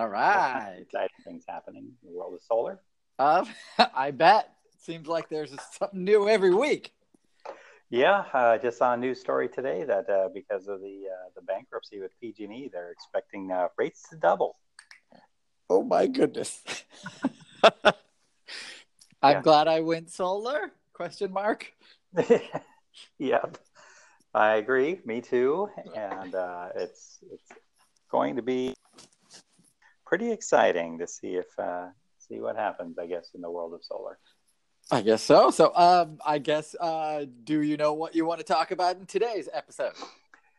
All right. Exciting things happening in the world of solar. Uh, I bet. Seems like there's something new every week. Yeah, I uh, just saw a news story today that uh, because of the uh, the bankruptcy with PG&E, they're expecting uh, rates to double. Oh my goodness! I'm Yeah. glad I went solar. Question mark. yeah, I agree. Me too. And uh, it's it's going to be pretty exciting to see if uh, see what happens. I guess in the world of solar. I guess so. So, um, I guess, uh, do you know what you want to talk about in today's episode?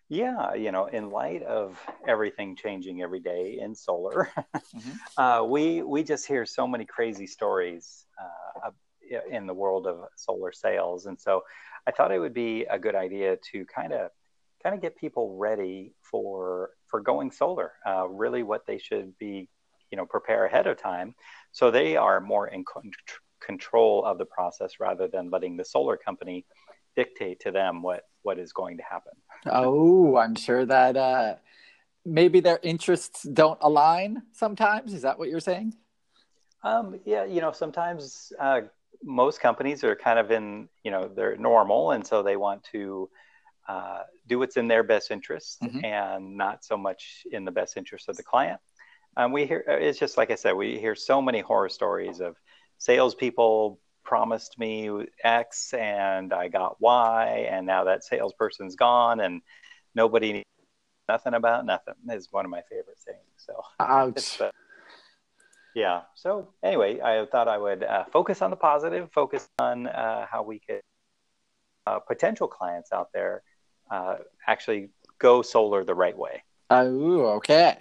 Yeah, you know, in light of everything changing every day in solar, Mhm. uh, we we just hear so many crazy stories uh, in the world of solar sales, and so I thought it would be a good idea to kind of kind of get people ready for for going solar. Uh, really, what they should be, you know, prepare ahead of time, so they are more in con- control of the process rather than letting the solar company dictate to them what what is going to happen. Oh, I'm sure that uh, maybe their interests don't align sometimes. Is that what you're saying? Um, yeah, you know, sometimes uh, most companies are kind of in, you know, they're normal, and so they want to uh, do what's in their best interest Mhm. and not so much in the best interest of the client. Um, we hear it's just like I said, we hear so many horror stories of salespeople promised me X and I got Y, and now that salesperson's gone, and nobody nothing about nothing is one of my favorite sayings. So Ouch. uh, yeah. So anyway, I thought I would uh, focus on the positive, focus on uh, how we could uh, potential clients out there uh, actually go solar the right way. Oh, okay.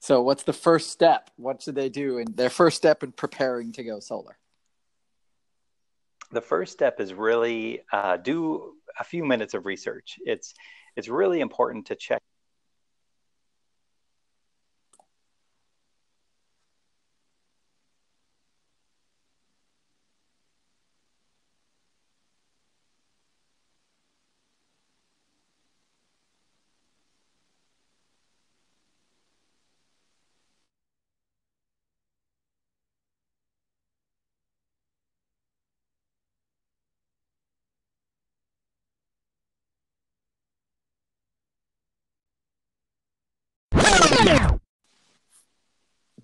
So, what's the first step? What should they do in their first step in preparing to go solar? The first step is really uh, do a few minutes of research. It's it's really important to check.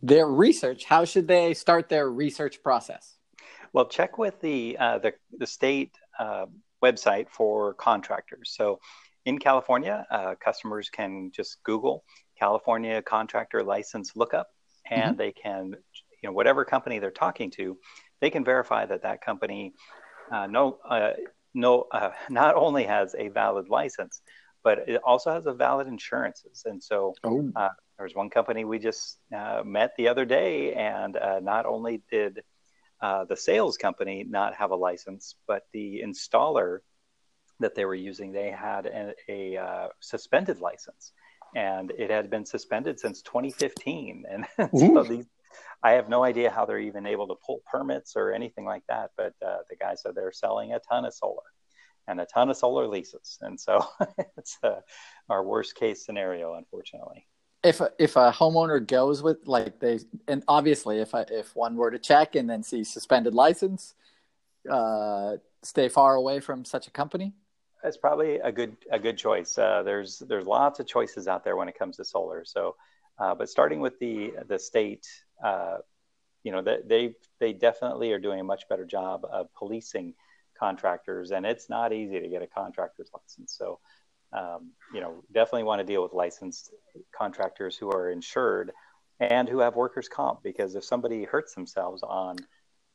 Their research. How should they start their research process? Well, check with the uh, the, the state uh, website for contractors. So, in California, uh, customers can just Google California contractor license lookup, and they can, you know, whatever company they're talking to, they can verify that that company uh, no uh, no uh, not only has a valid license, but it also has a valid insurances. And so, Oh, uh, there was one company we just uh, met the other day, and uh, not only did uh, the sales company not have a license, but the installer that they were using, they had a, a uh, suspended license, and it had been suspended since 2015. And so these, I have no idea how they're even able to pull permits or anything like that. But uh, the guy said they're selling a ton of solar and a ton of solar leases, and so it's uh, our worst case scenario, unfortunately. if a, if a homeowner goes with like they and obviously if I, if one were to check and then see suspended license, uh, stay far away from such a company. It's probably a good a good choice. Uh, there's there's lots of choices out there when it comes to solar. So, uh, but starting with the the state, uh, you know, that they they definitely are doing a much better job of policing contractors, and it's not easy to get a contractor's license. So, um, you know, definitely want to deal with licensed contractors who are insured and who have workers' comp because if somebody hurts themselves on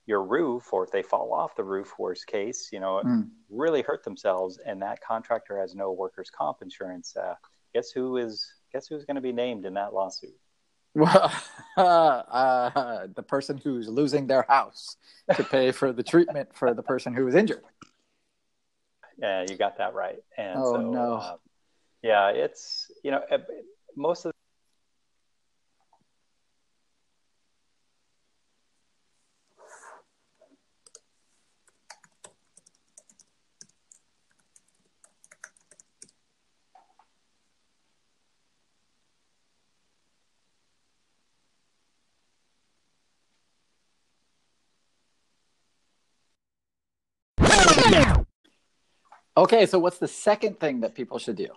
your roof or if they fall off the roof, worst case, you know, mm. really hurt themselves and that contractor has no workers' comp insurance, uh, guess who is guess who's going to be named in that lawsuit? Well, uh, the person who's losing their house to pay for the treatment for the person who was injured. Yeah, you got that right. And oh so, no. Uh, yeah, it's you know most of Okay, so what's the second thing that people should do?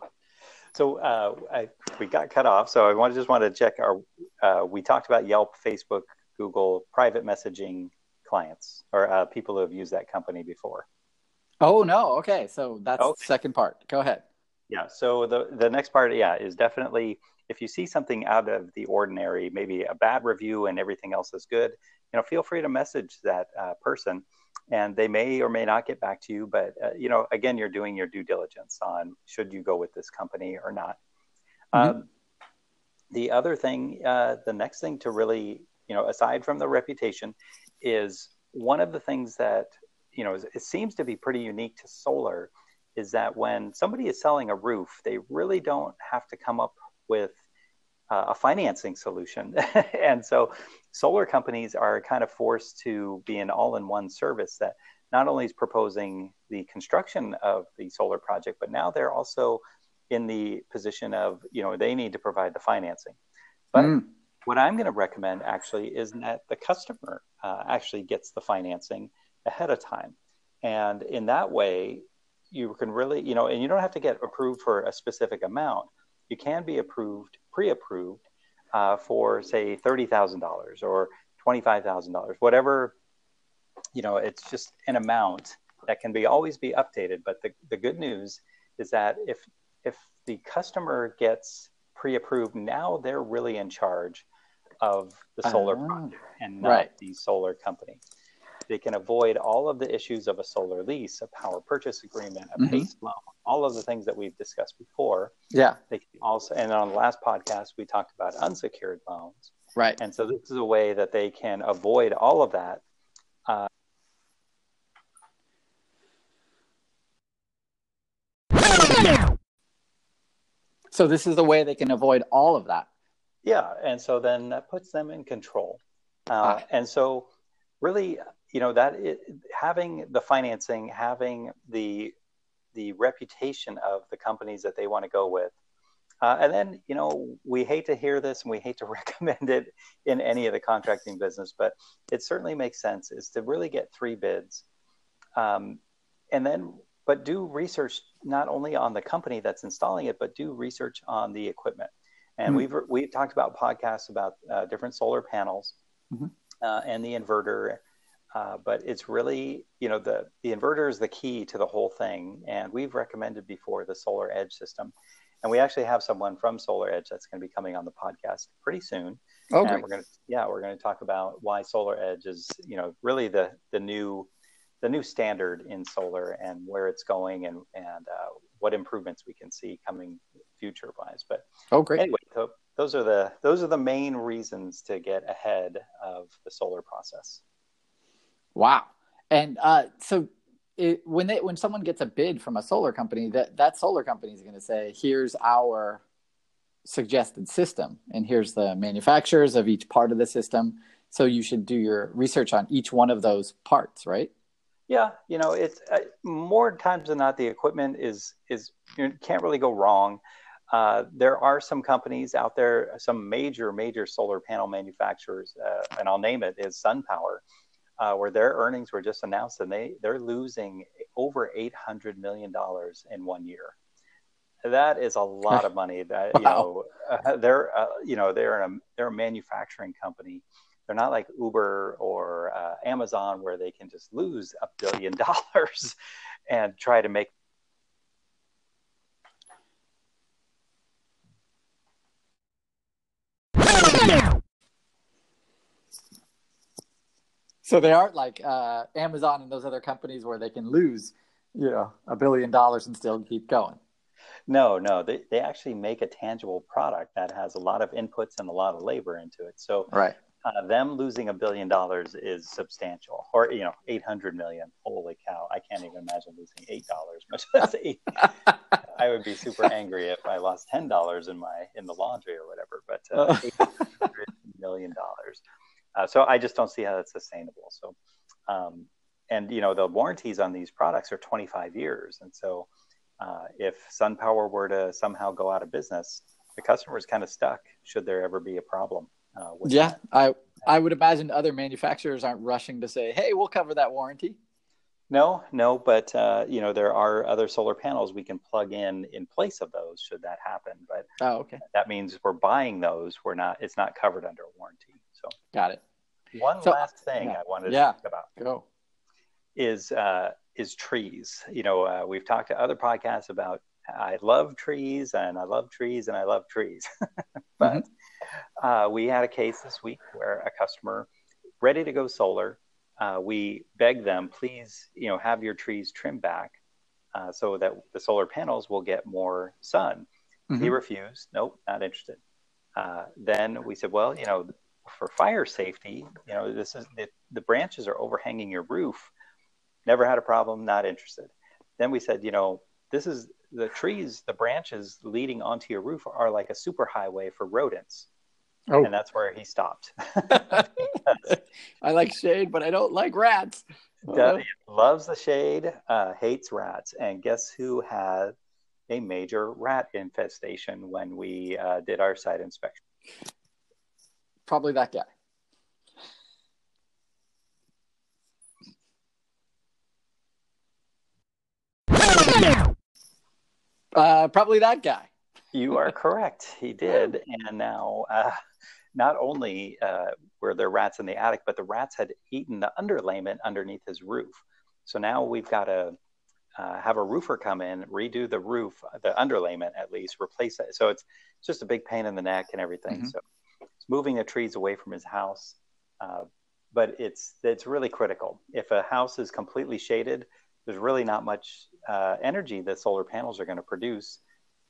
So uh, I, we got cut off. So I want just want to check our. Uh, we talked about Yelp, Facebook, Google, private messaging clients or uh, people who have used that company before. Oh no! Okay, so that's okay. the second part. Go ahead. Yeah. So the the next part, yeah, is definitely if you see something out of the ordinary, maybe a bad review and everything else is good, you know, feel free to message that uh, person and they may or may not get back to you but uh, you know again you're doing your due diligence on should you go with this company or not mm-hmm. um, the other thing uh, the next thing to really you know aside from the reputation is one of the things that you know it seems to be pretty unique to solar is that when somebody is selling a roof they really don't have to come up with uh, a financing solution. and so solar companies are kind of forced to be an all in one service that not only is proposing the construction of the solar project, but now they're also in the position of, you know, they need to provide the financing. But mm. what I'm going to recommend actually is that the customer uh, actually gets the financing ahead of time. And in that way, you can really, you know, and you don't have to get approved for a specific amount. You can be approved pre-approved uh, for say $30,000 or $25,000, whatever, you know, it's just an amount that can be always be updated. But the, the good news is that if, if the customer gets pre-approved, now they're really in charge of the solar uh, project and not right. the solar company they can avoid all of the issues of a solar lease, a power purchase agreement, a mm-hmm. PACE loan, all of the things that we've discussed before. Yeah. They can also, and on the last podcast, we talked about unsecured loans. Right. And so this is a way that they can avoid all of that. Uh, so this is the way they can avoid all of that. Yeah, and so then that puts them in control. Uh, ah. And so, really, you know that it, having the financing, having the the reputation of the companies that they want to go with, uh, and then you know we hate to hear this and we hate to recommend it in any of the contracting business, but it certainly makes sense is to really get three bids, um, and then but do research not only on the company that's installing it, but do research on the equipment. And mm-hmm. we've we've talked about podcasts about uh, different solar panels mm-hmm. uh, and the inverter uh, but it's really, you know, the, the inverter is the key to the whole thing. And we've recommended before the Solar Edge system. And we actually have someone from Solar Edge that's going to be coming on the podcast pretty soon. Okay. And we're going to, yeah, we're going to talk about why Solar Edge is, you know, really the, the new, the new standard in solar and where it's going and, and uh, what improvements we can see coming future wise. But oh, great. Anyway, so those are the, those are the main reasons to get ahead of the solar process. Wow. And uh, so it, when they when someone gets a bid from a solar company, that that solar company is going to say, "Here's our suggested system, and here's the manufacturers of each part of the system." So you should do your research on each one of those parts, right? Yeah, you know, it's uh, more times than not the equipment is is you can't really go wrong. Uh, there are some companies out there, some major major solar panel manufacturers, uh, and I'll name it is SunPower uh, where their earnings were just announced and they they're losing over 800 million dollars in one year that is a lot of money that wow. you know uh, they're uh, you know they're a they're a manufacturing company they're not like uber or uh, Amazon where they can just lose a billion dollars and try to make So they aren't like uh, Amazon and those other companies where they can lose, you know, a billion dollars and still keep going. No, no, they, they actually make a tangible product that has a lot of inputs and a lot of labor into it. So right. Uh, them losing a billion dollars is substantial, or you know, eight hundred million. Holy cow! I can't even imagine losing eight dollars, much less eight. I would be super angry if I lost ten dollars in my in the laundry or whatever. But uh, eight hundred million dollars. Uh, so I just don't see how that's sustainable. So, um, and you know, the warranties on these products are twenty five years, and so uh, if SunPower were to somehow go out of business, the customer is kind of stuck. Should there ever be a problem? Uh, yeah, that. I I would imagine other manufacturers aren't rushing to say, "Hey, we'll cover that warranty." No, no, but uh, you know there are other solar panels we can plug in in place of those should that happen. But oh, okay, that means we're buying those. We're not. It's not covered under a warranty. So got it. One so, last thing yeah. I wanted to talk about Go. is uh, is trees. You know, uh, we've talked to other podcasts about I love trees and I love trees and I love trees, but. Mm-hmm uh, we had a case this week where a customer ready to go solar. Uh, we begged them, please, you know, have your trees trimmed back uh, so that the solar panels will get more sun. Mm-hmm. He refused. Nope, not interested. Uh, then we said, well, you know, for fire safety, you know, this is the, the branches are overhanging your roof. Never had a problem. Not interested. Then we said, you know, this is the trees, the branches leading onto your roof are like a super highway for rodents. Oh. And that's where he stopped. I like shade, but I don't like rats. Uh, loves the shade, uh, hates rats. And guess who had a major rat infestation when we uh, did our site inspection? Probably that guy. Uh, probably that guy. You are correct. He did. And now uh, not only uh, were there rats in the attic, but the rats had eaten the underlayment underneath his roof. So now we've got to uh, have a roofer come in, redo the roof, the underlayment at least, replace it. So it's, it's just a big pain in the neck and everything. Mm-hmm. So it's moving the trees away from his house. Uh, but it's it's really critical. If a house is completely shaded, there's really not much uh, energy that solar panels are going to produce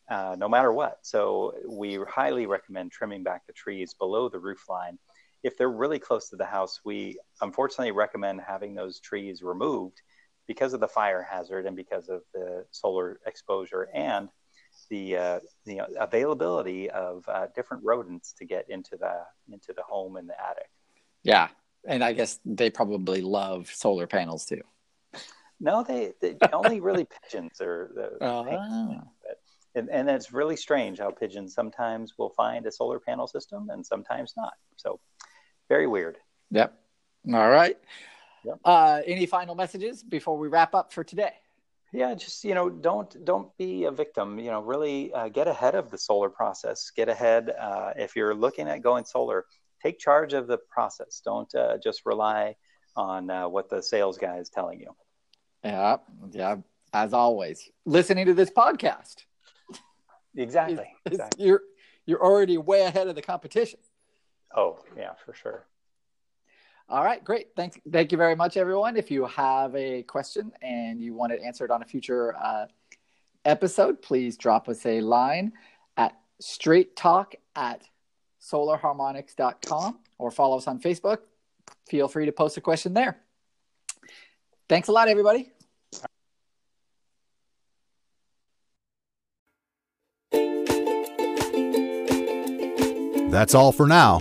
uh, no matter what. So we highly recommend trimming back the trees below the roof line. If they're really close to the house, we unfortunately recommend having those trees removed because of the fire hazard and because of the solar exposure and the uh, the availability of uh, different rodents to get into the into the home in the attic. Yeah, and I guess they probably love solar panels too. No, they, they only really pigeons are. The, uh, but and, and it's really strange how pigeons sometimes will find a solar panel system and sometimes not. So very weird. Yep. All right. Yep. Uh, any final messages before we wrap up for today? Yeah, just you know, don't don't be a victim. You know, really uh, get ahead of the solar process. Get ahead. Uh, if you're looking at going solar, take charge of the process. Don't uh, just rely on uh, what the sales guy is telling you. Yeah, yeah. As always, listening to this podcast. Exactly. exactly. You're you're already way ahead of the competition. Oh yeah, for sure. All right, great. Thank thank you very much, everyone. If you have a question and you want it answered on a future uh, episode, please drop us a line at straight talk at solarharmonics.com or follow us on Facebook. Feel free to post a question there. Thanks a lot, everybody. That's all for now.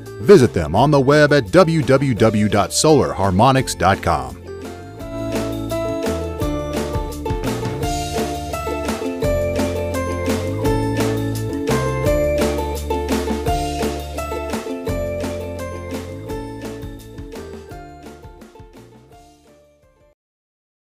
Visit them on the web at www.solarharmonics.com.